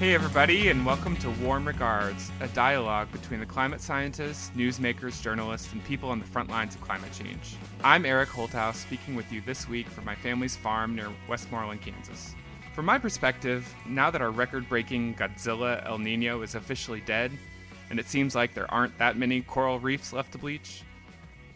Hey, everybody, and welcome to Warm Regards, a dialogue between the climate scientists, newsmakers, journalists, and people on the front lines of climate change. I'm Eric Holthaus, speaking with you this week from my family's farm near Westmoreland, Kansas. From my perspective, now that our record breaking Godzilla El Nino is officially dead, and it seems like there aren't that many coral reefs left to bleach,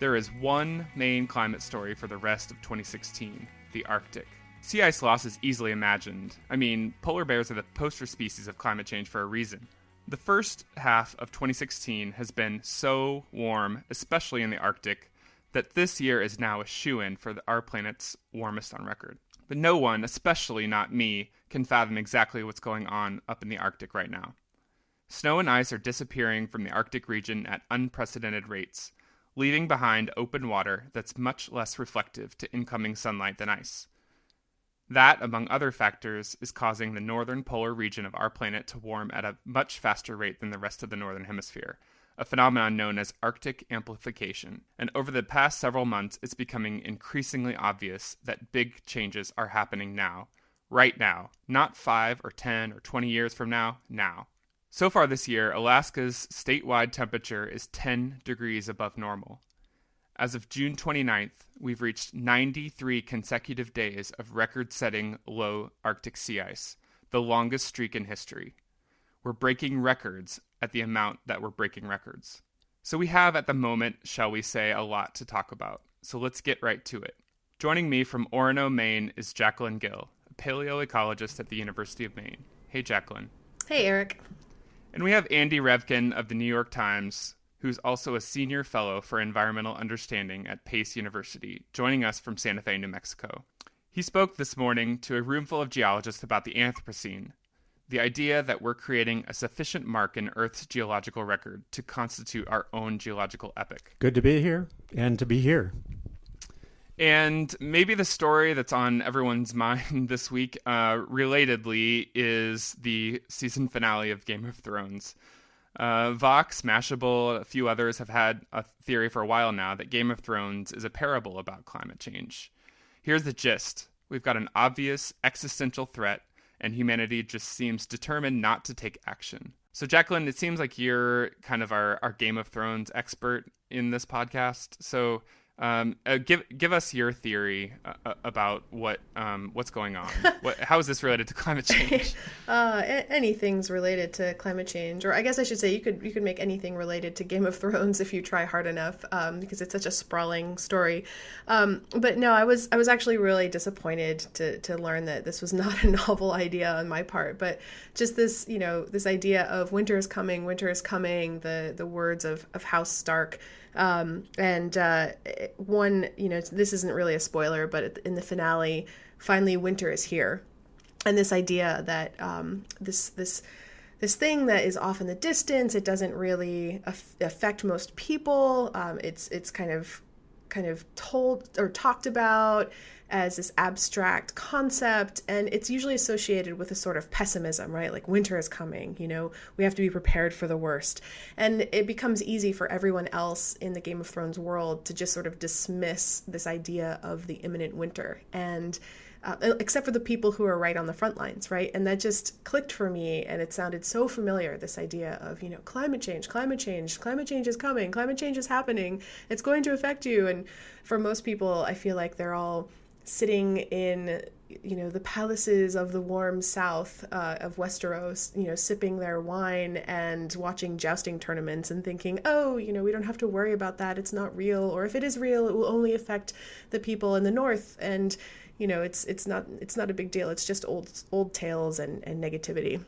there is one main climate story for the rest of 2016 the Arctic. Sea ice loss is easily imagined. I mean, polar bears are the poster species of climate change for a reason. The first half of 2016 has been so warm, especially in the Arctic, that this year is now a shoe in for our planet's warmest on record. But no one, especially not me, can fathom exactly what's going on up in the Arctic right now. Snow and ice are disappearing from the Arctic region at unprecedented rates, leaving behind open water that's much less reflective to incoming sunlight than ice. That, among other factors, is causing the northern polar region of our planet to warm at a much faster rate than the rest of the northern hemisphere, a phenomenon known as Arctic amplification. And over the past several months, it's becoming increasingly obvious that big changes are happening now, right now, not 5 or 10 or 20 years from now, now. So far this year, Alaska's statewide temperature is 10 degrees above normal. As of June 29th, we've reached 93 consecutive days of record setting low Arctic sea ice, the longest streak in history. We're breaking records at the amount that we're breaking records. So we have at the moment, shall we say, a lot to talk about. So let's get right to it. Joining me from Orono, Maine is Jacqueline Gill, a paleoecologist at the University of Maine. Hey, Jacqueline. Hey, Eric. And we have Andy Revkin of the New York Times, who's also a senior fellow for environmental understanding at Pace University, joining us from Santa Fe, New Mexico. He spoke this morning to a roomful of geologists about the Anthropocene, the idea that we're creating a sufficient mark in Earth's geological record to constitute our own geological epoch. Good to be here and to be here. And maybe the story that's on everyone's mind this week, uh, relatedly, is the season finale of Game of Thrones. Uh, Vox, Mashable, a few others have had a theory for a while now that Game of Thrones is a parable about climate change. Here's the gist we've got an obvious existential threat, and humanity just seems determined not to take action. So, Jacqueline, it seems like you're kind of our, our Game of Thrones expert in this podcast. So, um, uh, give give us your theory uh, uh about what um, what's going on. what, how is this related to climate change? uh, anything's related to climate change, or I guess I should say you could you could make anything related to Game of Thrones if you try hard enough, um, because it's such a sprawling story. Um, but no, I was I was actually really disappointed to to learn that this was not a novel idea on my part, but just this you know this idea of winter is coming, winter is coming. The the words of of House Stark. Um, and uh, one, you know, this isn't really a spoiler, but in the finale, finally winter is here, and this idea that um, this this this thing that is off in the distance, it doesn't really af- affect most people. Um, it's it's kind of kind of told or talked about as this abstract concept and it's usually associated with a sort of pessimism right like winter is coming you know we have to be prepared for the worst and it becomes easy for everyone else in the game of thrones world to just sort of dismiss this idea of the imminent winter and uh, except for the people who are right on the front lines, right? And that just clicked for me, and it sounded so familiar. This idea of you know climate change, climate change, climate change is coming, climate change is happening, it's going to affect you. And for most people, I feel like they're all sitting in you know the palaces of the warm south uh, of Westeros, you know, sipping their wine and watching jousting tournaments and thinking, oh, you know, we don't have to worry about that. It's not real, or if it is real, it will only affect the people in the north. And you know, it's it's not it's not a big deal. It's just old old tales and and negativity.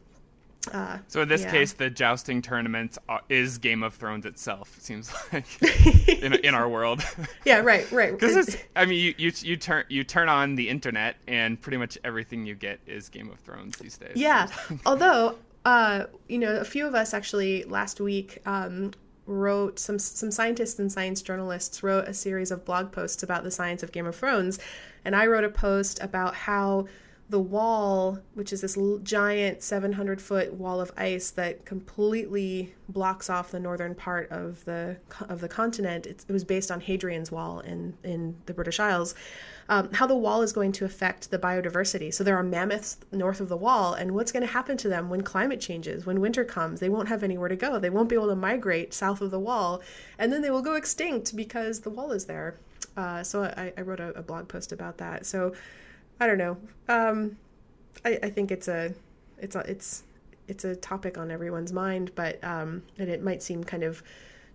Uh, so in this yeah. case, the jousting tournament uh, is Game of Thrones itself. It seems like in, in our world. yeah, right, right. Because I mean, you, you you turn you turn on the internet, and pretty much everything you get is Game of Thrones these days. Yeah, although uh, you know, a few of us actually last week um, wrote some some scientists and science journalists wrote a series of blog posts about the science of Game of Thrones, and I wrote a post about how the wall, which is this giant 700 foot wall of ice that completely blocks off the northern part of the of the continent. It's, it was based on Hadrian's Wall in in the British Isles. Um, how the wall is going to affect the biodiversity. So there are mammoths north of the wall, and what's going to happen to them when climate changes, when winter comes? They won't have anywhere to go. They won't be able to migrate south of the wall, and then they will go extinct because the wall is there. Uh, so I, I wrote a, a blog post about that. So I don't know. Um, I, I think it's a, it's a, it's, it's a topic on everyone's mind, but um, and it might seem kind of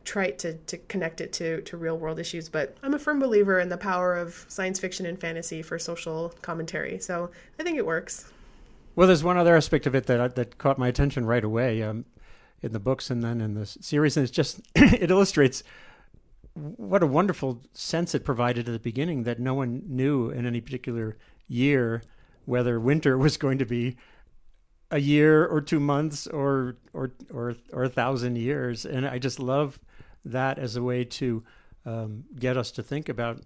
trite to, to connect it to, to real world issues, but I'm a firm believer in the power of science fiction and fantasy for social commentary. So I think it works. Well, there's one other aspect of it that that caught my attention right away um, in the books and then in the series, and it's just it illustrates what a wonderful sense it provided at the beginning that no one knew in any particular year whether winter was going to be a year or two months or or or or a thousand years. And i just love that as a way to um, get us to think about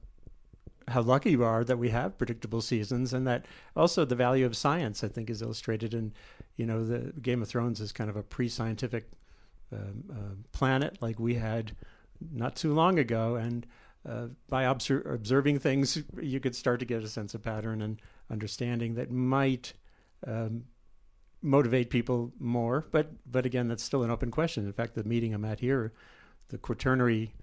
how lucky we are that we have predictable seasons and that also the value of science i think is illustrated in you know the game of thrones is kind of a pre-scientific um, uh, planet like we had not too long ago. And uh, by obser- observing things, you could start to get a sense of pattern and understanding that might um, motivate people more. But but again, that's still an open question. In fact, the meeting I'm at here, the Quaternary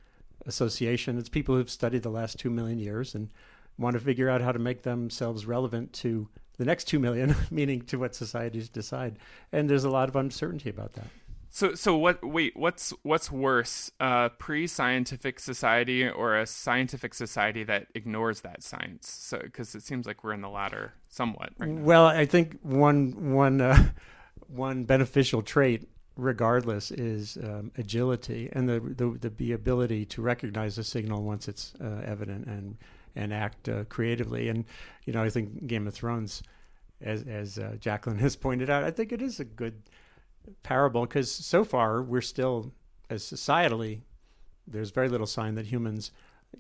Association, it's people who've studied the last two million years and want to figure out how to make themselves relevant to the next two million, meaning to what societies decide. And there's a lot of uncertainty about that. So so what wait, what's what's worse, a pre-scientific society or a scientific society that ignores that science? So cuz it seems like we're in the latter somewhat right. Well, I think one one uh, one beneficial trait regardless is um, agility and the, the the ability to recognize a signal once it's uh, evident and and act uh, creatively and you know I think Game of Thrones as as uh, Jacqueline has pointed out I think it is a good parable because so far we're still, as societally, there's very little sign that humans,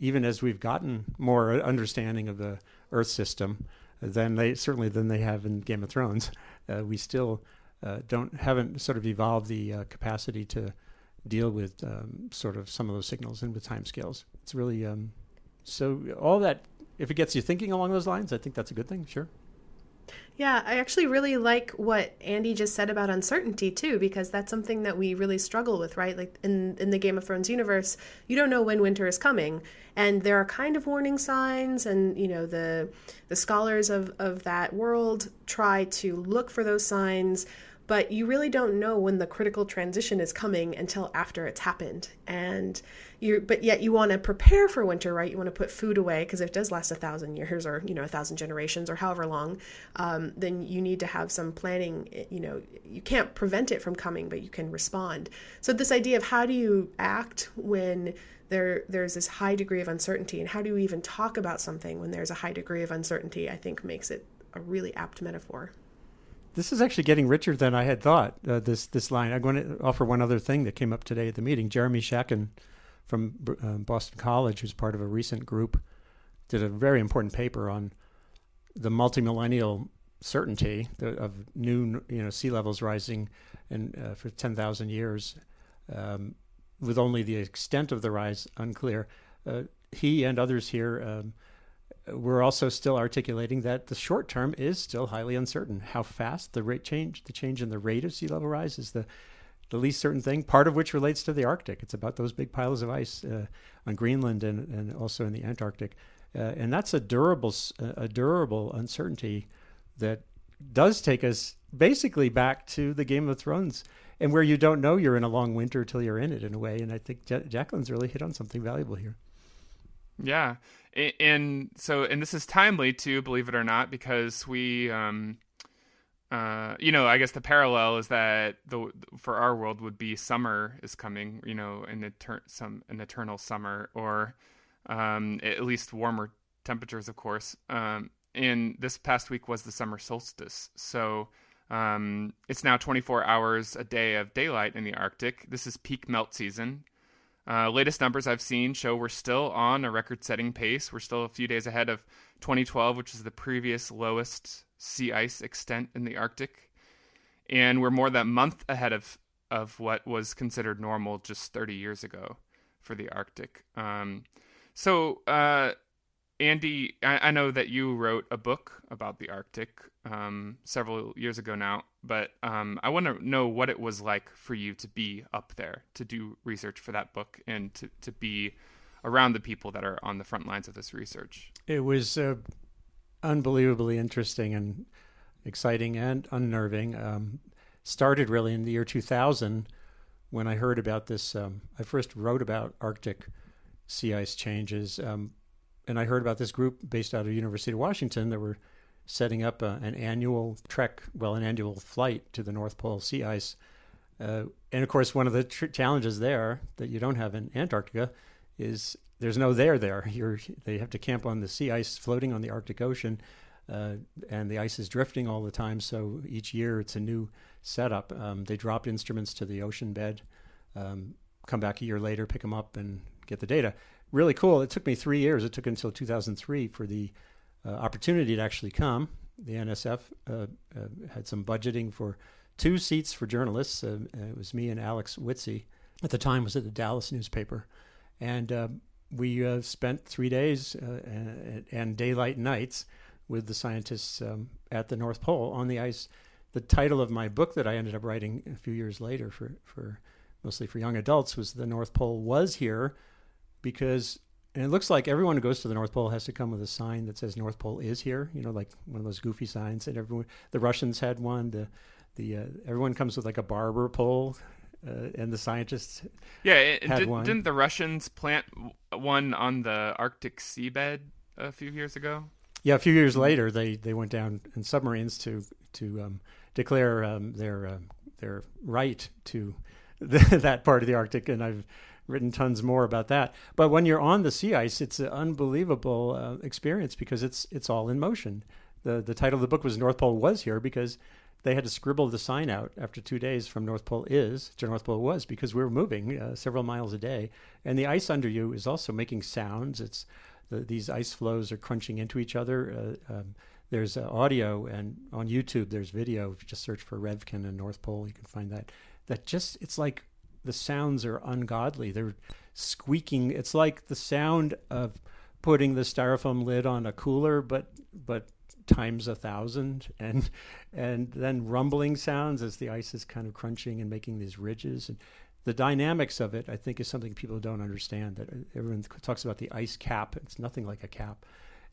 even as we've gotten more understanding of the Earth system, than they certainly than they have in Game of Thrones, uh, we still uh, don't haven't sort of evolved the uh, capacity to deal with um, sort of some of those signals and with time scales. It's really um, so all that. If it gets you thinking along those lines, I think that's a good thing. Sure. Yeah, I actually really like what Andy just said about uncertainty too, because that's something that we really struggle with, right? Like in in the Game of Thrones universe, you don't know when winter is coming, and there are kind of warning signs, and you know the the scholars of of that world try to look for those signs but you really don't know when the critical transition is coming until after it's happened and you but yet you want to prepare for winter right you want to put food away because if it does last a thousand years or you know a thousand generations or however long um, then you need to have some planning you know you can't prevent it from coming but you can respond so this idea of how do you act when there there's this high degree of uncertainty and how do you even talk about something when there's a high degree of uncertainty i think makes it a really apt metaphor this is actually getting richer than I had thought. Uh, this this line. I'm going to offer one other thing that came up today at the meeting. Jeremy Shakun from uh, Boston College, who's part of a recent group, did a very important paper on the multimillennial certainty of new you know sea levels rising and uh, for 10,000 years um, with only the extent of the rise unclear. Uh, he and others here um, we're also still articulating that the short term is still highly uncertain. How fast the rate change, the change in the rate of sea level rise is the the least certain thing, part of which relates to the Arctic. It's about those big piles of ice uh, on Greenland and, and also in the Antarctic. Uh, and that's a durable, a durable uncertainty that does take us basically back to the Game of Thrones and where you don't know you're in a long winter till you're in it in a way. And I think Jacqueline's really hit on something valuable here. Yeah and so and this is timely too believe it or not because we um uh you know i guess the parallel is that the for our world would be summer is coming you know an some an eternal summer or um at least warmer temperatures of course um and this past week was the summer solstice so um, it's now 24 hours a day of daylight in the Arctic. This is peak melt season. Uh, latest numbers I've seen show we're still on a record setting pace. We're still a few days ahead of 2012, which is the previous lowest sea ice extent in the Arctic, and we're more than a month ahead of of what was considered normal just 30 years ago for the Arctic. Um, so, uh, Andy, I, I, know that you wrote a book about the Arctic um, several years ago now, but um, I want to know what it was like for you to be up there, to do research for that book, and to, to be around the people that are on the front lines of this research. It was uh, unbelievably interesting and exciting and unnerving. Um, started really in the year 2000 when I heard about this. Um, I first wrote about Arctic sea ice changes, um, and I heard about this group based out of University of Washington that were setting up a, an annual trek, well, an annual flight to the North Pole sea ice. Uh, and of course, one of the tr- challenges there that you don't have in Antarctica is there's no there there. You're, they have to camp on the sea ice floating on the Arctic Ocean, uh, and the ice is drifting all the time. So each year it's a new setup. Um, they drop instruments to the ocean bed, um, come back a year later, pick them up, and get the data. Really cool. It took me three years. It took until 2003 for the uh, opportunity to actually come. The NSF uh, uh, had some budgeting for two seats for journalists. Uh, it was me and Alex Witze. At the time, was at the Dallas newspaper, and uh, we uh, spent three days and, and, daylight nights with the scientists um, at the North Pole on the ice. The title of my book that I ended up writing a few years later for, for mostly for young adults was The North Pole Was Here because and it looks like everyone who goes to the North Pole has to come with a sign that says North Pole is here, you know, like one of those goofy signs and everyone the Russians had one, the the uh, everyone comes with like a barber pole uh, and the scientists yeah it, did, not the russians plant one on the arctic seabed a few years ago yeah a few years later they they went down in submarines to to um, declare um, their uh, their right to the, that part of the Arctic, and I've written tons more about that. But when you're on the sea ice, it's an unbelievable uh, experience because it's it's all in motion. the The title of the book was North Pole was here because they had to scribble the sign out after two days from North Pole is to North Pole was because we were moving uh, several miles a day, and the ice under you is also making sounds. It's the, these ice floes are crunching into each other. Uh, um, there's uh, audio and on YouTube there's video. If you just search for Revkin and North Pole, you can find that. That just it's like the sounds are ungodly. They're squeaking. It's like the sound of putting the styrofoam lid on a cooler, but but times a thousand, and and then rumbling sounds as the ice is kind of crunching and making these ridges. And the dynamics of it, I think, is something people don't understand. That everyone talks about the ice cap. It's nothing like a cap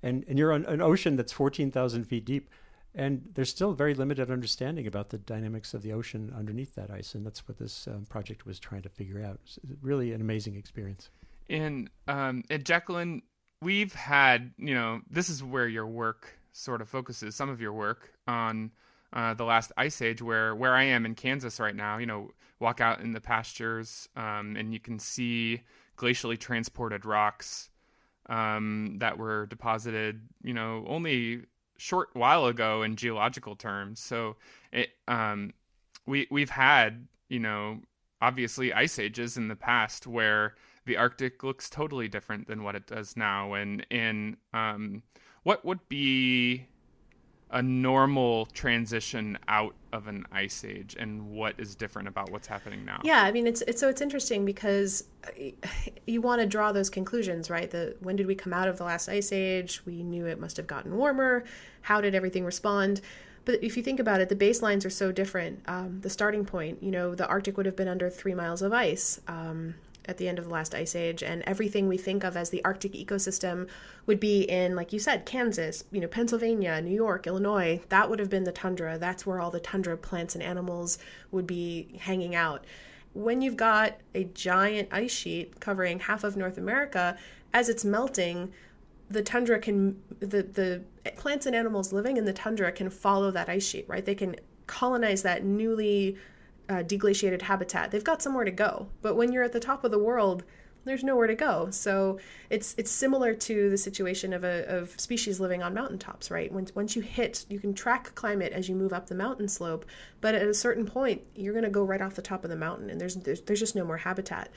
and and you're on an ocean that's 14,000 feet deep, and there's still very limited understanding about the dynamics of the ocean underneath that ice, and that's what this um, project was trying to figure out. It's really an amazing experience. And um, and Jacqueline, we've had you know this is where your work sort of focuses. Some of your work on uh, the last ice age, where where I am in Kansas right now. You know, walk out in the pastures, um, and you can see glacially transported rocks um, that were deposited, you know, only short while ago in geological terms. So it um, we we've had you know obviously ice ages in the past where the Arctic looks totally different than what it does now, and in um, what would be a normal transition out of an ice age and what is different about what's happening now? Yeah i mean it's, it's so it's interesting because you want to draw those conclusions right? The when did we come out of the last ice age? We knew it must have gotten warmer. How did everything respond? But if you think about it the baselines are so different. Um, the starting point you know the arctic would have been under three miles of ice. Um, at the end of the last ice age and everything we think of as the arctic ecosystem would be in like you said kansas you know pennsylvania new york illinois. That would have been the tundra. That's where all the tundra plants and animals would be hanging out. When you've got a giant ice sheet covering half of north america as it's melting the tundra can the the plants and animals living in the tundra can follow that ice sheet right? They can colonize that newly uh, deglaciated habitat, they've got somewhere to go. But when you're at the top of the world, there's nowhere to go. So it's it's similar to the situation of a of species living on mountaintops, right? When, once you hit, you can track climate as you move up the mountain slope, but at a certain point, you're going to go right off the top of the mountain, and there's there's, there's just no more habitat.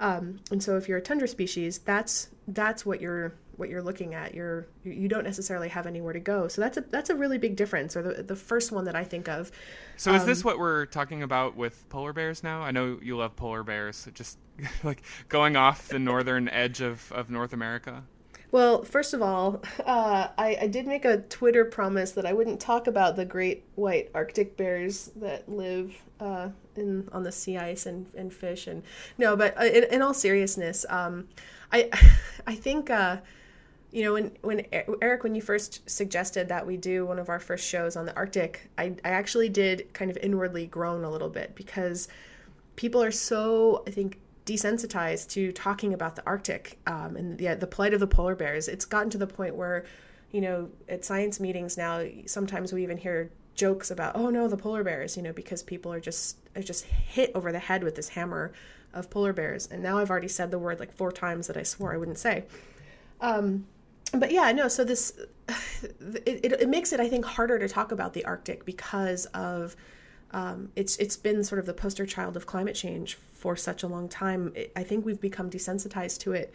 Um, and so if you're a tundra species, that's that's what you're what you're looking at. You're you don't necessarily have anywhere to go. So that's a that's a really big difference, or the the first one that I think of. So is um, this what we're talking about with polar bears now? I know you love polar bears. Just like going off the northern edge of of North America. Well, first of all, uh, I, I, did make a Twitter promise that I wouldn't talk about the great white Arctic bears that live uh, in on the sea ice and, and fish. And no, but uh, in, in all seriousness, um, I I think uh, you know when when Eric when you first suggested that we do one of our first shows on the Arctic, I I actually did kind of inwardly groan a little bit because people are so I think desensitized to talking about the Arctic um, and the, the plight of the polar bears. It's gotten to the point where, you know, at science meetings now, sometimes we even hear jokes about, oh no, the polar bears, you know, because people are just are just hit over the head with this hammer of polar bears. And now I've already said the word like four times that I swore I wouldn't say. Um, but yeah, no. So this it, it, it makes it I think harder to talk about the Arctic because of um, it's it's been sort of the poster child of climate change for such a long time. I think we've become desensitized to it.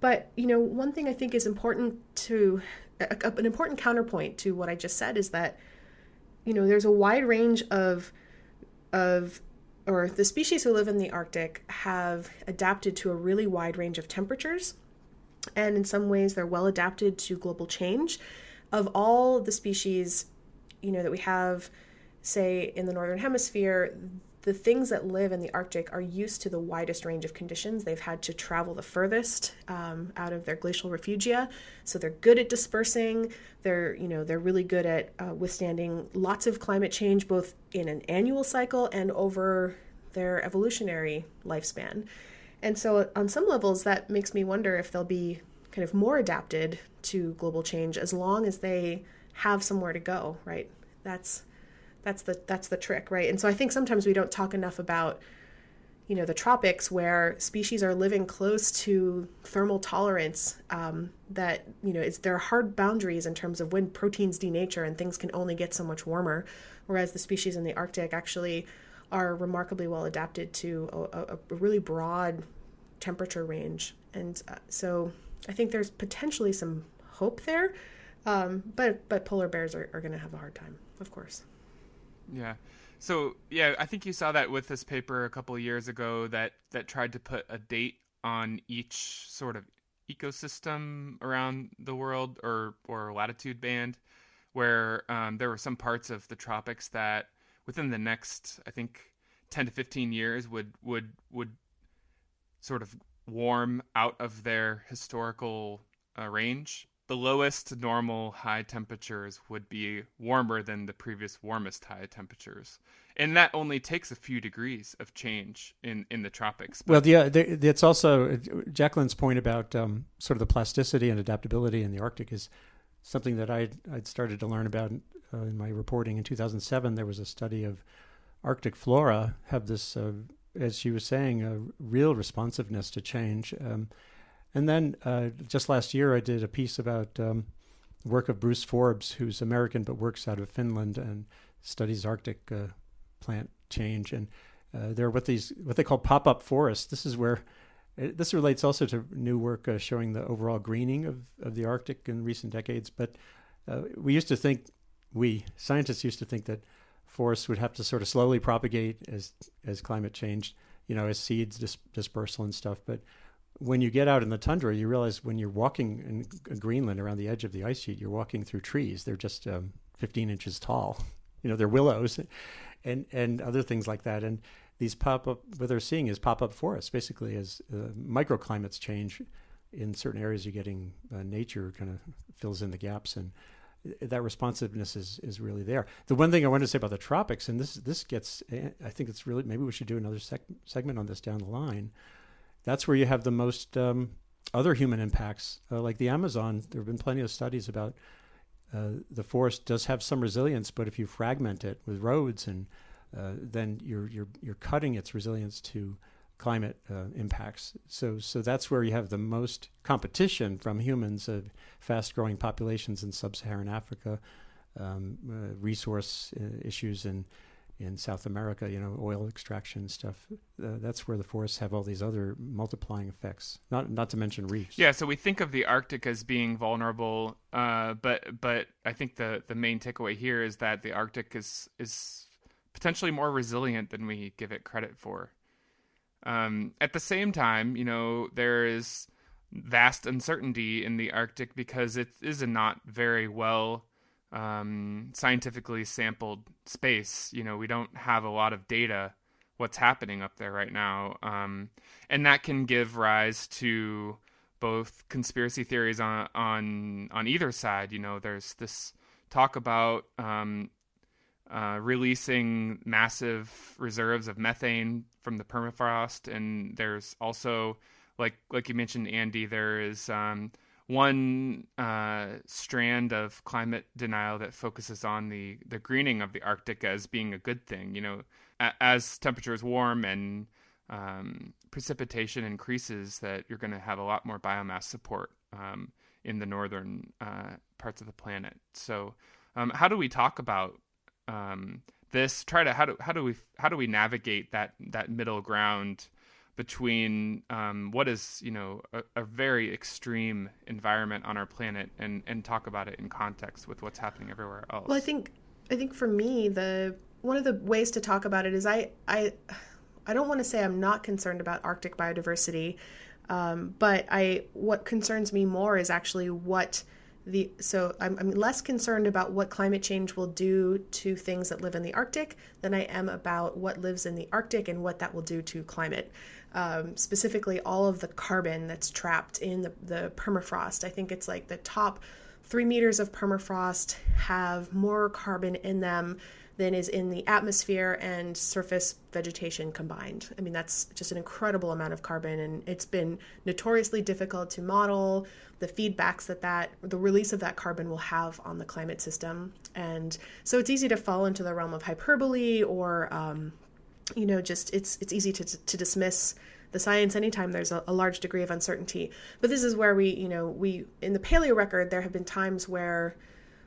But you know, one thing I think is important to a, an important counterpoint to what I just said is that you know there's a wide range of of or the species who live in the Arctic have adapted to a really wide range of temperatures, and in some ways they're well adapted to global change. Of all the species, you know that we have say in the northern hemisphere the things that live in the Arctic are used to the widest range of conditions. They've had to travel the furthest um, out of their glacial refugia, so they're good at dispersing. They're you know they're really good at uh, withstanding lots of climate change, both in an annual cycle and over their evolutionary lifespan. And so, on some levels, that makes me wonder if they'll be kind of more adapted to global change as long as they have somewhere to go. Right? That's that's the that's the trick right and so i think sometimes we don't talk enough about you know the tropics where species are living close to thermal tolerance um, that you know it's there are hard boundaries in terms of when proteins denature and things can only get so much warmer whereas the species in the arctic actually are remarkably well adapted to a, a really broad temperature range. And uh, so i think there's potentially some hope there. Um, but but polar bears are, are going to have a hard time of course. Yeah. So yeah, I think you saw that with this paper a couple years ago that that tried to put a date on each sort of ecosystem around the world or or latitude band, where um, there were some parts of the tropics that within the next I think ten to fifteen years would would would sort of warm out of their historical uh, range the lowest normal high temperatures would be warmer than the previous warmest high temperatures. And that only takes a few degrees of change in, in the tropics. But well, yeah, it's also Jacqueline's point about um, sort of the plasticity and adaptability in the Arctic is something that I'd, I'd started to learn about uh, in my reporting. In 2007, there was a study of Arctic flora have this, uh, as she was saying, a real responsiveness to change. Um, and then uh, just last year, I did a piece about um, work of Bruce Forbes, who's American but works out of Finland and studies Arctic uh, plant change. And uh, they're what these what they call pop-up forests. This is where uh, this relates also to new work uh, showing the overall greening of, of the Arctic in recent decades. But uh, we used to think, we scientists used to think that forests would have to sort of slowly propagate as as climate changed, you know, as seeds dis- dispersal and stuff. But when you get out in the tundra, you realize when you're walking in Greenland around the edge of the ice sheet, you're walking through trees. They're just um, 15 inches tall. You know, they're willows and, and other things like that. And these pop up, what they're seeing is pop up forests, basically, as uh, microclimates change in certain areas, you're getting uh, nature kind of fills in the gaps. And that responsiveness is, is really there. The one thing I wanted to say about the tropics, and this this gets, eh, I think it's really maybe we should do another sec- segment on this down the line that's where you have the most um, other human impacts, uh, like the Amazon. There have been plenty of studies about uh, the forest does have some resilience, but if you fragment it with roads, and uh, then you're you're you're cutting its resilience to climate uh, impacts. So so that's where you have the most competition from humans of fast-growing populations in sub-Saharan Africa, um, uh, resource uh, issues in in South America, you know, oil extraction stuff. Uh, that's where the forests have all these other multiplying effects. Not not to mention reefs. Yeah, so we think of the Arctic as being vulnerable, but but I think the the main takeaway here is that the Arctic is is potentially more resilient than we give it credit for. Um, at the same time, you know, there is vast uncertainty in the Arctic because it is a not very well um, scientifically sampled space. You know, we don't have a lot of data what's happening up there right now, um, and that can give rise to both conspiracy theories on on on either side. You know, there's this talk about um, uh, releasing massive reserves of methane from the permafrost, and there's also like like you mentioned, Andy, there is um, one uh, strand of climate denial that focuses on the the greening of the Arctic as being a good thing. You know, a- as temperatures warm and um, precipitation increases, that you're going to have a lot more biomass support um, in the northern uh, parts of the planet. So, um, how do we talk about um, this? Try to how do how do we how do we navigate that that middle ground? between um, what is you know a, a, very extreme environment on our planet and and talk about it in context with what's happening everywhere else. Well, I think I think for me the one of the ways to talk about it is I I I don't want to say I'm not concerned about Arctic biodiversity, um, but I what concerns me more is actually what the so I'm, I'm, less concerned about what climate change will do to things that live in the Arctic than I am about what lives in the Arctic and what that will do to climate um, specifically all of the carbon that's trapped in the, the permafrost. I think it's like the top three meters of permafrost have more carbon in them than is in the atmosphere and surface vegetation combined. I mean, that's just an incredible amount of carbon, and it's been notoriously difficult to model the feedbacks that that the release of that carbon will have on the climate system. And so it's easy to fall into the realm of hyperbole or um, you know just it's it's easy to to dismiss the science anytime there's a, a, large degree of uncertainty but this is where we you know we in the paleo record there have been times where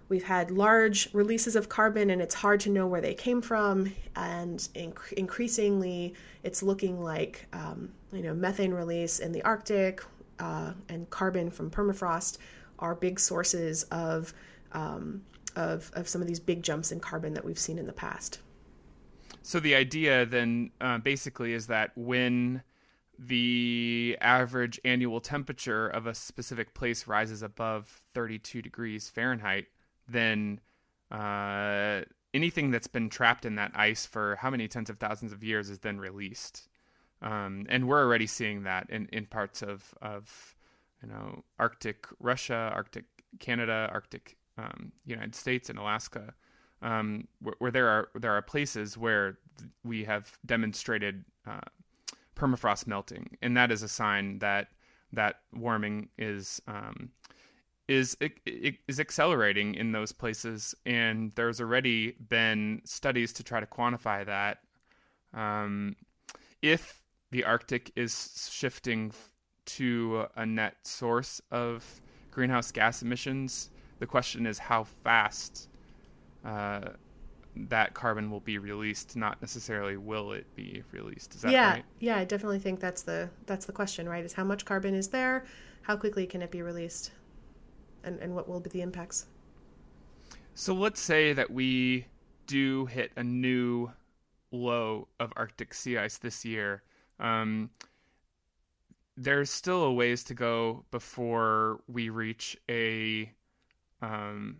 we've had large releases of carbon and it's hard to know where they came from and inc- increasingly it's looking like um, you know methane release in the arctic uh, and carbon from permafrost are big sources of, um, of of some of these big jumps in carbon that we've seen in the past. So the idea then uh, basically is that when the average annual temperature of a specific place rises above 32 degrees Fahrenheit, then uh, anything that's been trapped in that ice for how many tens of thousands of years is then released. Um, and we're already seeing that in, in parts of, of you know Arctic Russia, Arctic Canada, Arctic um, United States, and Alaska um, where, where, there are there are places where we have demonstrated uh, permafrost melting, and that is a sign that that warming is is is accelerating in those places, and there's already been studies to try to quantify that. Um, if the Arctic is shifting to a net source of greenhouse gas emissions, the question is how fast uh, that carbon will be released, not necessarily will it be released. Is that yeah, right? Yeah, I definitely think that's the that's the question, right? Is how much carbon is there? How quickly can it be released? And and what will be the impacts? So let's say that we do hit a new low of Arctic sea ice this year. Um, there's still a ways to go before we reach a um,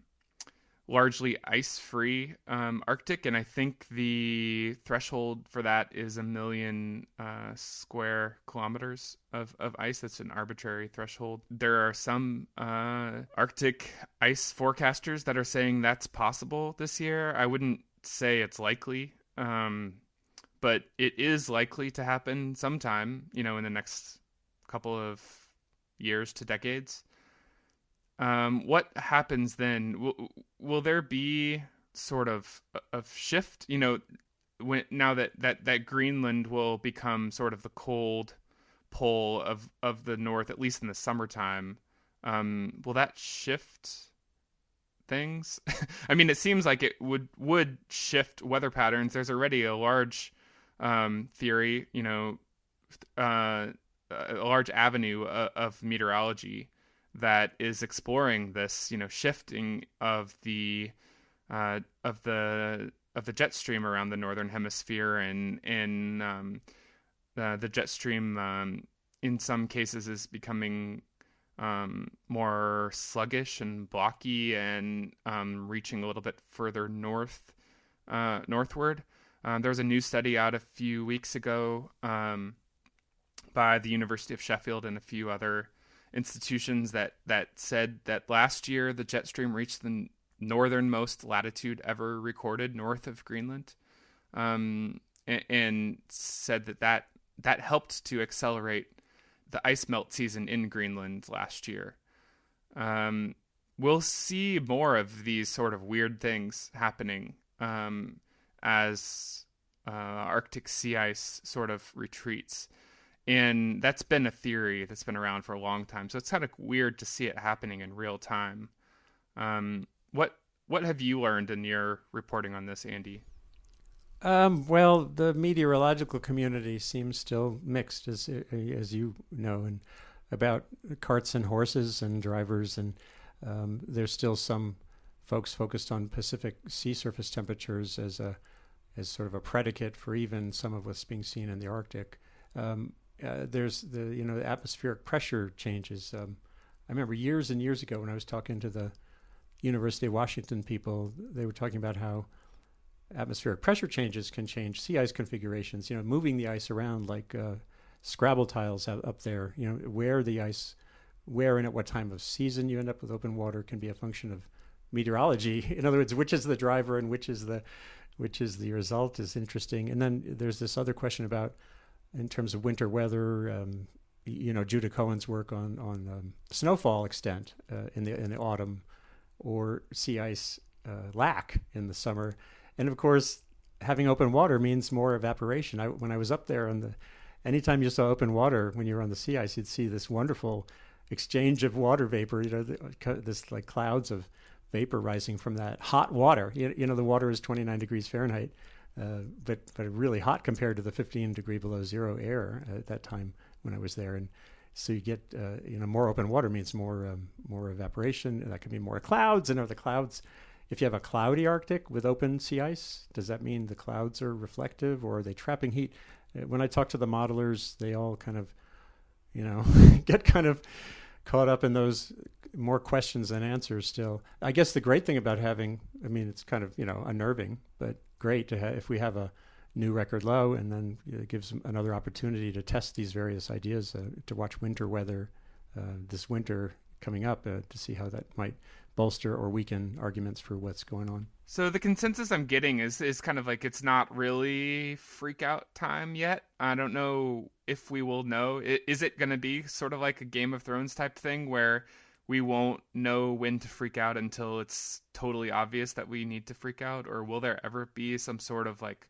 largely ice free um, Arctic, and I think the threshold for that is a million uh, square kilometers of, of ice. That's an arbitrary threshold. There are some uh, Arctic ice forecasters that are saying that's possible this year. I wouldn't say it's likely, um, but it is likely to happen sometime, you know, in the next couple of years to decades. Um, what happens then? Will, will there be sort of a shift? You know, when now that, that that Greenland will become sort of the cold pole of of the north, at least in the summertime. Um, will that shift things. I mean, it seems like it would would shift weather patterns. There's already a large um, theory, you know, uh, a large avenue of, of meteorology that is exploring this, you know, shifting of the uh, of the of the jet stream around the northern hemisphere, and and um, the the jet stream um, in some cases is becoming um, more sluggish and blocky, and um, reaching a little bit further north uh, northward. Um, there was a new study out a few weeks ago um, by the University of Sheffield and a few other institutions that that said that last year the jet stream reached the northernmost latitude ever recorded north of Greenland, um, and, and, said that, that that helped to accelerate the ice melt season in Greenland last year. Um, we'll see more of these sort of weird things happening um, as uh, Arctic sea ice sort of retreats and that's been a theory that's been around for a long time. So it's kind of weird to see it happening in real time. Um, what what have you learned in your reporting on this, Andy? Um, well, the meteorological community seems still mixed, as as you know, and about carts and horses and drivers, and um, there's still some folks focused on Pacific sea surface temperatures as a as sort of a predicate for even some of what's being seen in the Arctic. Um, uh, there's the you know the atmospheric pressure changes. Um, I remember years and years ago when I was talking to the University of Washington people, they were talking about how atmospheric pressure changes can change sea ice configurations. You know, moving the ice around like uh, Scrabble tiles up there. You know, where the ice, where and at what time of season you end up with open water can be a function of meteorology. In other words, which is the driver and which is the which is the result is interesting. And then there's this other question about in terms of winter weather. Um, you know, Judah Cohen's work on on um, snowfall extent uh, in the in the autumn, or sea ice uh, lack in the summer, and of course, having open water means more evaporation. I, when I was up there on the, anytime you saw open water when you were on the sea ice, you'd see this wonderful exchange of water vapor. You know, the, this like clouds of vapor rising from that hot water. You, you know, the water is 29 degrees Fahrenheit uh, but but really hot compared to the 15 degree below zero air at that time when I was there. And so you get uh, you know more open water means more um, more evaporation. That can be more clouds. And are the clouds? If you have a cloudy Arctic with open sea ice, does that mean the clouds are reflective or are they trapping heat? Uh, when I talk to the modelers, they all kind of, you know, get kind of caught up in those more questions than answers still. I guess the great thing about having, I mean, it's kind of, you know, unnerving, but great to have if we have a new record low, and then it gives another opportunity to test these various ideas, uh, to watch winter weather uh, this winter coming up uh, to see how that might bolster or weaken arguments for what's going on. So the consensus I'm getting is is kind of like it's not really freak out time yet. I don't know if we will know. Is it going to be sort of like a Game of Thrones type thing where we won't know when to freak out until it's totally obvious that we need to freak out or will there ever be some sort of like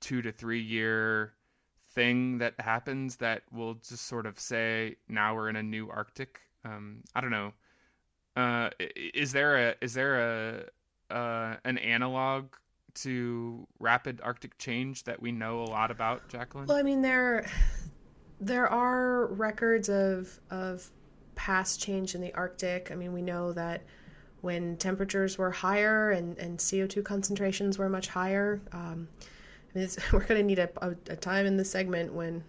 2 to 3 year thing that happens that will just sort of say now we're in a new arctic um, i don't know. Uh, is there a is there a uh, an analog to rapid arctic change that we know a lot about jacqueline? Well i mean there there are records of of past change in the Arctic. I mean, we know that when temperatures were higher and, and CO2 concentrations were much higher, um, we're going to need a, a, a, time in the segment when,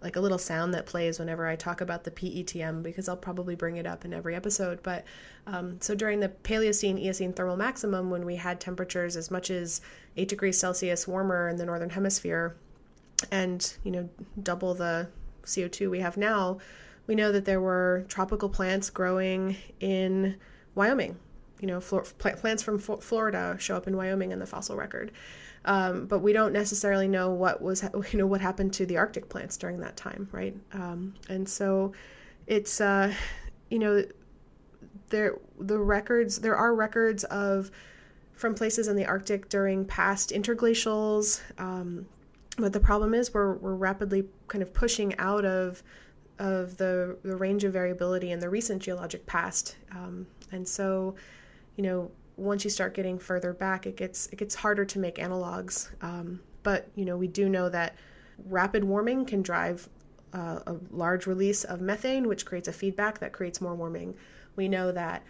like a little sound that plays whenever I talk about the PETM, because I'll probably bring it up in every episode. But um, so during the Paleocene Eocene thermal maximum, when we had temperatures as much as 8 degrees Celsius warmer in the northern hemisphere, and you know double the CO2 we have now, we know that there were tropical plants growing in Wyoming. You know, plants from Florida show up in Wyoming in the fossil record, um, but we don't necessarily know what was you know what happened to the Arctic plants during that time, right? Um, and so, it's uh, you know, there the records there are records of from places in the Arctic during past interglacials, um, but the problem is we're we're rapidly kind of pushing out of of the, the range of variability in the recent geologic past. Um, and so, you know, once you start getting further back, it gets it gets harder to make analogs. Um, but you know, we do know that rapid warming can drive uh, a large release of methane, which creates a feedback that creates more warming. We know that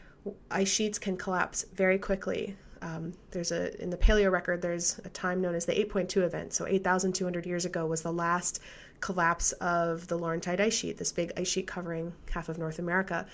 ice sheets can collapse very quickly. Um, there's a in the paleo record. There's a time known as the 8.2 event. So 8,200 years ago was the last collapse of the Laurentide ice sheet, this big ice sheet covering half of North America.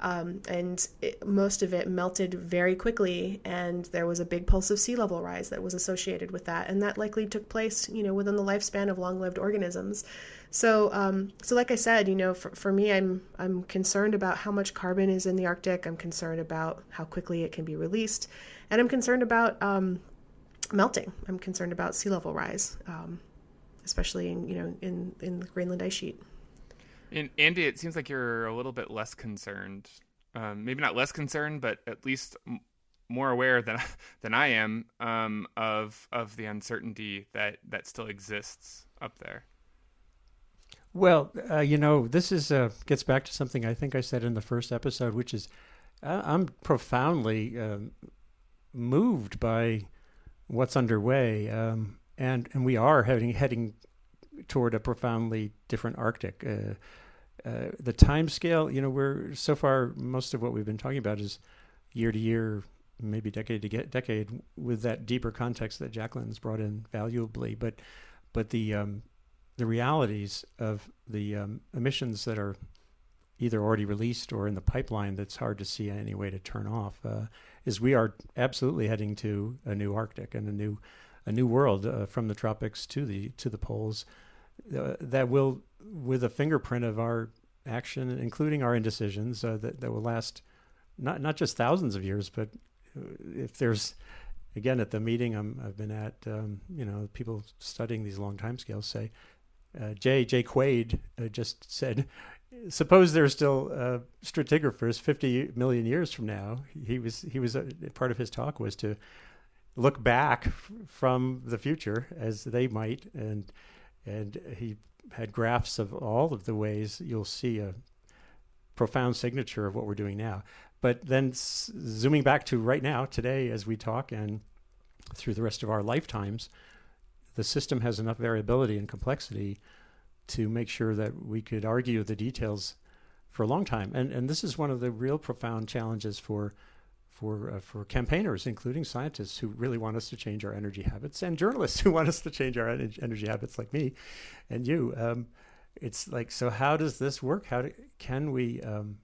Um, and it, most of it melted very quickly, and there was a big pulse of sea level rise that was associated with that, and that likely took place, you know, within the lifespan of long-lived organisms. So, um, so like I said, you know, for, for me, I'm I'm concerned about how much carbon is in the Arctic. I'm concerned about how quickly it can be released, and I'm concerned about um, melting. I'm concerned about sea level rise, um, especially in you know in in the Greenland ice sheet. And Andy, it seems like you're a little bit less concerned. Um, maybe not less concerned, but at least m- more aware than than I am um, of of the uncertainty that that still exists up there. Well, uh, you know, this is uh, gets back to something I think I said in the first episode, which is uh, I'm profoundly um, moved by what's underway, um, and and we are heading heading toward a profoundly different Arctic. Uh, uh, the time scale, you know, we're so far most of what we've been talking about is year to year, maybe decade to get decade, with that deeper context that Jacqueline's brought in valuably. But but the um, the realities of the um, emissions that are either already released or in the pipeline that's hard to see any way to turn off uh, is we are absolutely heading to a new Arctic and a new a new world uh, from the tropics to the to the poles uh, that will, with a fingerprint of our action, including our indecisions, uh, that that will last not not just thousands of years, but uh, if there's again at the meeting i have been at, um, you know, people studying these long time scales say, uh, Jay Jay Quade uh, just said, suppose there's still uh, stratigraphers 50 million years from now. He was he was part of his talk was to look back f- from the future as they might and and he had graphs of all of the ways you'll see a profound signature of what we're doing now. But then s- zooming back to right now, today, as we talk, and through the rest of our lifetimes, the system has enough variability and complexity to make sure that we could argue the details for a long time. And and this is one of the real profound challenges for for uh, for campaigners, including scientists who really want us to change our energy habits, and journalists who want us to change our energy habits, like me and you. Um, it's like, so how does this work? How do, can we um,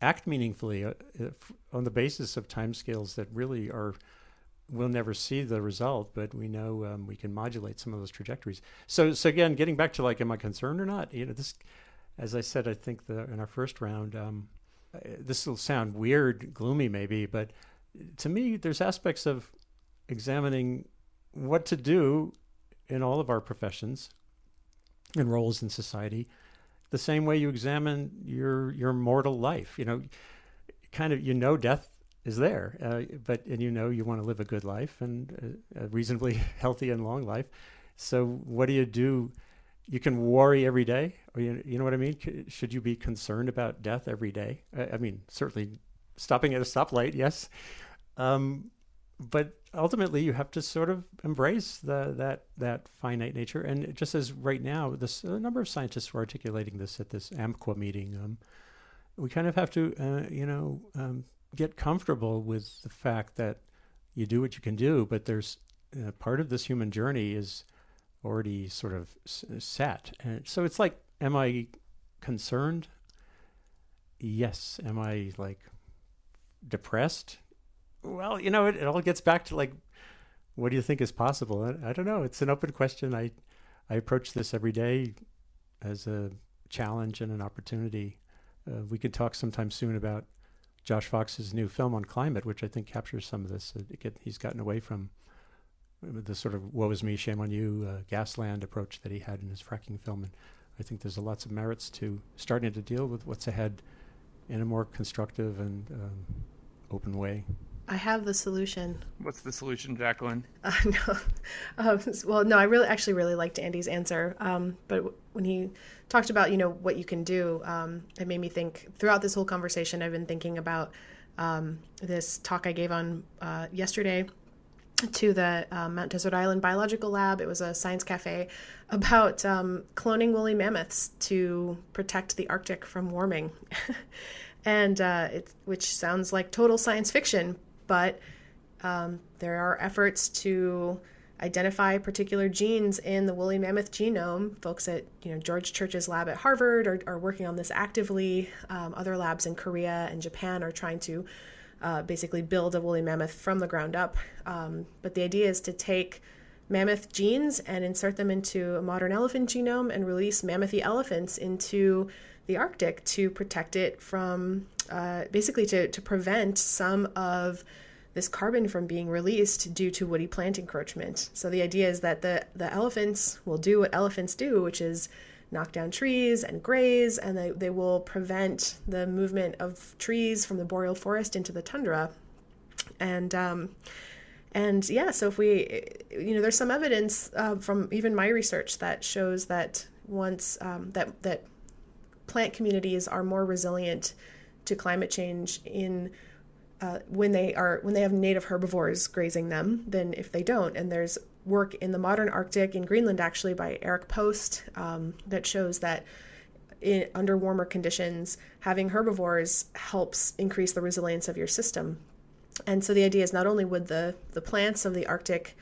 act meaningfully uh, on the basis of timescales that really are? We'll never see the result, but we know um, we can modulate some of those trajectories. So, so again, getting back to like, am I concerned or not? You know, this, as I said, I think the in our first round um, this will sound weird, gloomy maybe, but to me, there's aspects of examining what to do in all of our professions and roles in society, the same way you examine your your mortal life. You know, kind of you know death is there, uh, but and you know you want to live a good life and a, a reasonably healthy and long life. So what do you do? You can worry every day or you, you know what I mean? Should you be concerned about death every day? I, I mean, certainly stopping at a stoplight, yes. Um, but ultimately, you have to sort of embrace the, that that finite nature. And just as right now, this a number of scientists were articulating this at this AMQUA meeting. Um, we kind of have to, uh, you know, um, get comfortable with the fact that you do what you can do, but there's uh, part of this human journey is already sort of set. And so it's like Am I concerned? Yes. Am I like depressed? Well, you know, it, it all gets back to like, what do you think is possible? I, I don't know. It's an open question. I, I approach this every day as a challenge and an opportunity. Uh, we could talk sometime soon about Josh Fox's new film on climate, which I think captures some of this. Get, he's gotten away from the sort of "woe is me, shame on you" uh, Gasland approach that he had in his fracking film, and I think there's a lots of merits to starting to deal with what's ahead in a more constructive and um, open way. I have the solution. What's the solution, Jacqueline? Uh, no, um, well, no, I really actually really liked Andy's answer. Um, but when he talked about you know what you can do, um, it made me think. Throughout this whole conversation, I've been thinking about um, this talk I gave on uh, yesterday to the um, Mount Desert Island Biological Lab. It was a science cafe about um, cloning woolly mammoths to protect the Arctic from warming, and uh, it, which sounds like total science fiction, but um, there are efforts to identify particular genes in the woolly mammoth genome. Folks at you know George Church's lab at Harvard are, are working on this actively. Um, other labs in Korea and Japan are trying to uh, basically build a woolly mammoth from the ground up. Um, but the idea is to take mammoth genes and insert them into a modern elephant genome and release mammothy elephants into the Arctic to protect it from uh, basically to, to prevent some of this carbon from being released due to woody plant encroachment. So the idea is that the, the elephants will do what elephants do, which is knock down trees and graze, and they, they will prevent the movement of trees from the boreal forest into the tundra. And um, and yeah, so if we, you know, there's some evidence uh, from even my research that shows that once um, that that plant communities are more resilient to climate change in uh, when they are when they have native herbivores grazing them than if they don't. And there's work in the modern Arctic in Greenland actually by Eric Post um, that shows that in, under warmer conditions, having herbivores helps increase the resilience of your system. And so the idea is not only would the the plants of the Arctic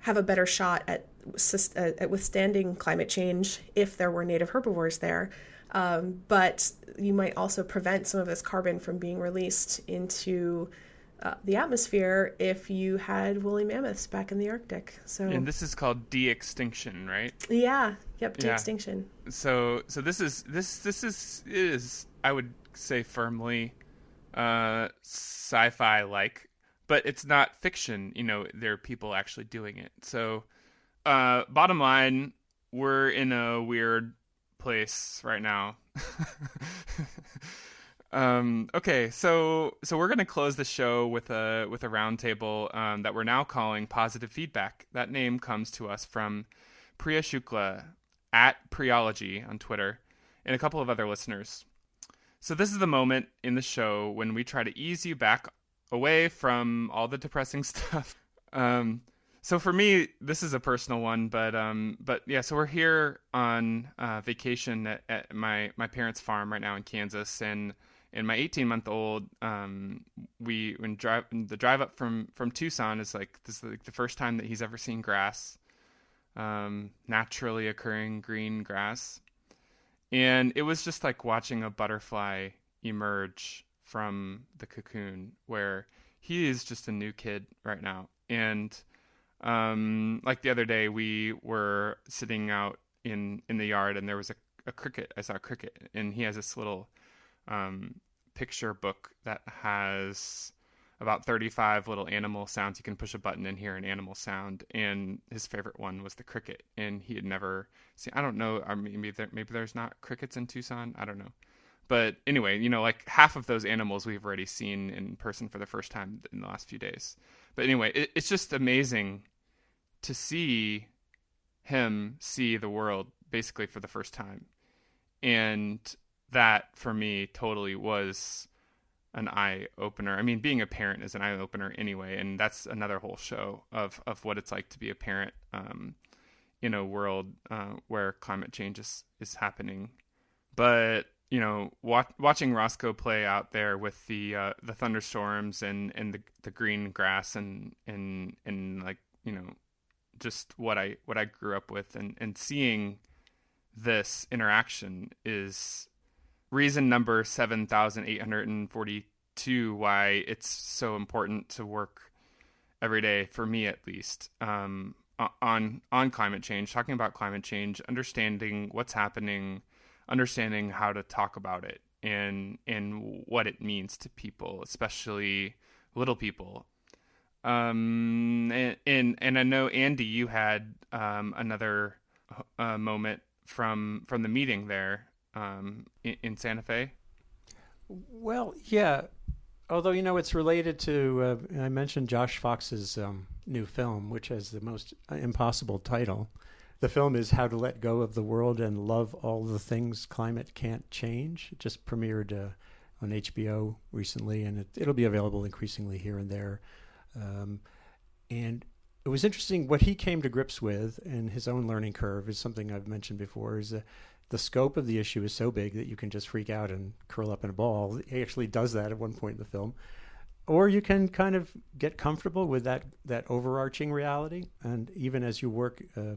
have a better shot at at withstanding climate change if there were native herbivores there, um, but you might also prevent some of this carbon from being released into uh, the atmosphere if you had woolly mammoths back in the Arctic. So and this is called de-extinction, right? Yeah. Yep. De-extinction. Yeah. So so this is this this is is I would say firmly uh, sci-fi like, but it's not fiction. You know, there are people actually doing it. So uh, bottom line, we're in a weird place right now. um, okay, so so we're gonna close the show with a with a roundtable um, that we're now calling positive feedback. That name comes to us from Priya Shukla at Priyology on Twitter and a couple of other listeners. So this is the moment in the show when we try to ease you back away from all the depressing stuff. Um, so for me, this is a personal one, but um, but yeah. So we're here on uh, vacation at, at, my my parents' farm right now in Kansas, and and my 18 month old, um, we when drive the drive up from from Tucson is like this is like the first time that he's ever seen grass, um, naturally occurring green grass, and it was just like watching a butterfly emerge from the cocoon, where he is just a new kid right now, and um, like the other day, we were sitting out in in the yard, and there was a, a cricket. I saw a cricket, and he has this little um, picture book that has about 35 little animal sounds. You can push a button and hear an animal sound. And his favorite one was the cricket. And he had never seen, I don't know, maybe, there, maybe there's not crickets in Tucson. I don't know. But anyway, you know, like half of those animals we've already seen in person for the first time in the last few days. But anyway, it, it's just amazing to see him see the world basically for the first time. And that for me totally was an eye opener. I mean, being a parent is an eye opener anyway, and that's another whole show of of what it's like to be a parent um, in a world uh, where climate change is is happening. But you know, watch, watching Roscoe play out there with the uh, the thunderstorms and, and the the green grass and and and like you know, just what I what I grew up with and and seeing this interaction is reason number seven thousand eight hundred and forty two why it's so important to work every day for me at least um, on on climate change, talking about climate change, understanding what's happening understanding how to talk about it and and what it means to people, especially little people. Um, and and, and I know Andy, you had um, another uh, moment from from the meeting there um, in, in Santa Fe. Well, yeah. Although you know it's related to, uh, I mentioned Josh Fox's um, new film, which has the most impossible title. The film is How to Let Go of the World and Love All the Things Climate Can't Change. It just premiered uh, on HBO recently, and it, will be available increasingly here and there. Um, and it was interesting what he came to grips with and his own learning curve is something I've mentioned before is uh, the scope of the issue is so big that you can just freak out and curl up in a ball. He actually does that at one point in the film. Or you can kind of get comfortable with that, that overarching reality. And even as you work uh,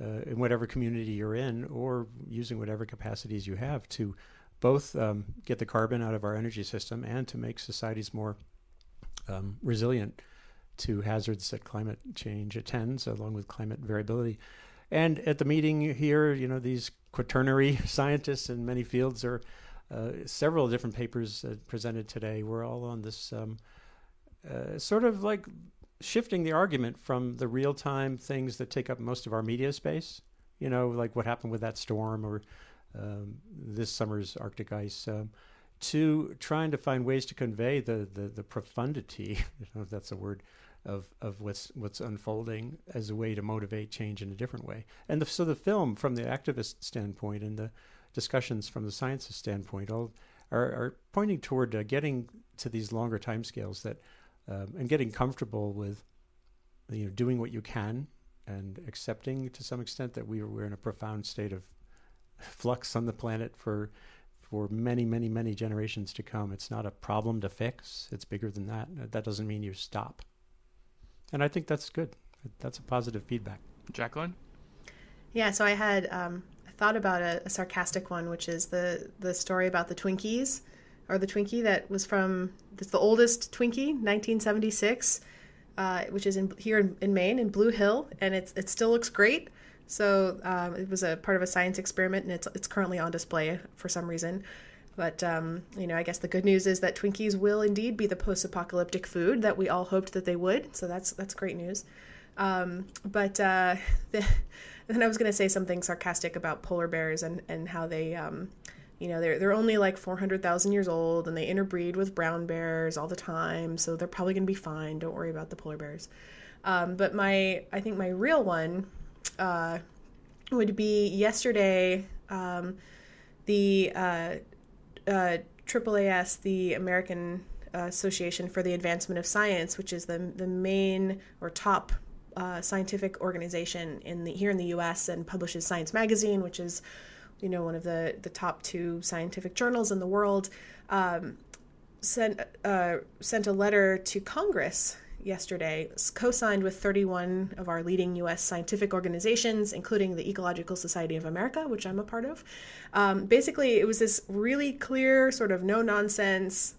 uh, in whatever community you're in, or using whatever capacities you have to both um, get the carbon out of our energy system and to make societies more um, resilient to hazards that climate change attends, along with climate variability. And at the meeting here, you know, these quaternary scientists in many fields are uh, several different papers uh, presented today. We're all on this um, uh, sort of like shifting the argument from the real time things that take up most of our media space, you know, like what happened with that storm or um, this summer's Arctic ice. Um, to trying to find ways to convey the, the, the profundity, if that's a word, of of what's what's unfolding as a way to motivate change in a different way. And the, so the film, from the activist standpoint, and the discussions from the scientist standpoint, all are, are pointing toward uh, getting to these longer timescales that um, and getting comfortable with you know doing what you can and accepting to some extent that we we're in a profound state of flux on the planet for for many many many generations to come. It's not a problem to fix. It's bigger than that. That doesn't mean you stop and I think that's good. That's a positive feedback. Jacqueline. Yeah, so I had um, I thought about a, a, sarcastic one, which is the the story about the Twinkies, or the Twinkie that was from it's the oldest Twinkie, 1976, uh, which is in here in, in, Maine in Blue Hill, and it's it still looks great. So um, it was a part of a science experiment, and it's it's currently on display for some reason. But um, you know, I guess the good news is that Twinkies will indeed be the post-apocalyptic food that we all hoped that they would. So that's that's great news. Um, but uh, the, then I was going to say something sarcastic about polar bears and and how they. Um, you know they're they're only like 400,000 years old and they interbreed with brown bears all the time so they're probably going to be fine don't worry about the polar bears um, but my I think my real one uh, would be yesterday um, the uh, uh, AAAS, the American uh, Association for the Advancement of Science, which is the the main or top uh, scientific organization in the here in the U.S. and publishes Science Magazine, which is you know one of the the top two scientific journals in the world. Um, sent uh, sent a letter to Congress yesterday, co signed with 31 of our leading U.S. scientific organizations, including the Ecological Society of America, which I'm a part of. Um, basically, it was this really clear, sort of no nonsense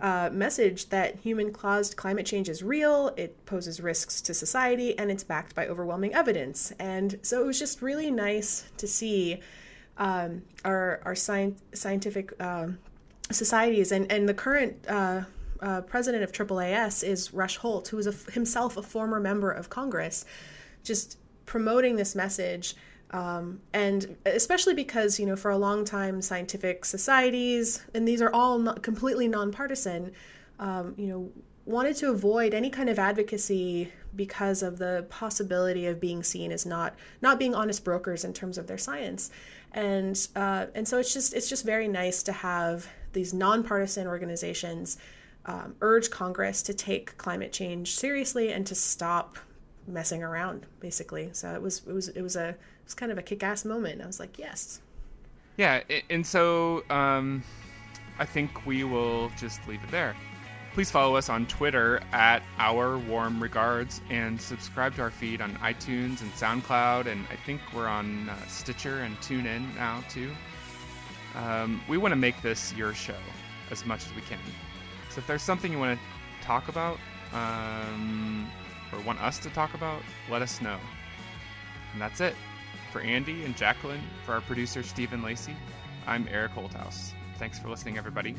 uh, message that human caused climate change is real, it poses risks to society, and it's backed by overwhelming evidence. And so it was just really nice to see um, our, our sci- scientific. Uh, societies and, and the current uh, uh, president of AAAS is Rush Holt, who is a, himself a former member of Congress, just promoting this message. Um, and especially because, you know, for a long time, scientific societies, and these are all not completely nonpartisan, um, you know, wanted to avoid any kind of advocacy because of the possibility of being seen as not not being honest brokers in terms of their science and uh, and so it's just it's just very nice to have these nonpartisan organizations um, urge Congress to take climate change seriously and to stop messing around, basically. So it was it was it was a it was kind of a kick-ass moment. I was like, yes. Yeah, and so um, I think we will just leave it there. Please follow us on Twitter at Our Warm Regards and subscribe to our feed on iTunes and SoundCloud, and I think we're on uh, Stitcher and TuneIn now too. Um, we want to make this your show as much as we can. So if there's something you want to talk about, um, or want us to talk about, let us know. And that's it. For Andy and Jacqueline, for our producer Stephen Lacey, I'm Eric Holthaus. Thanks for listening, everybody.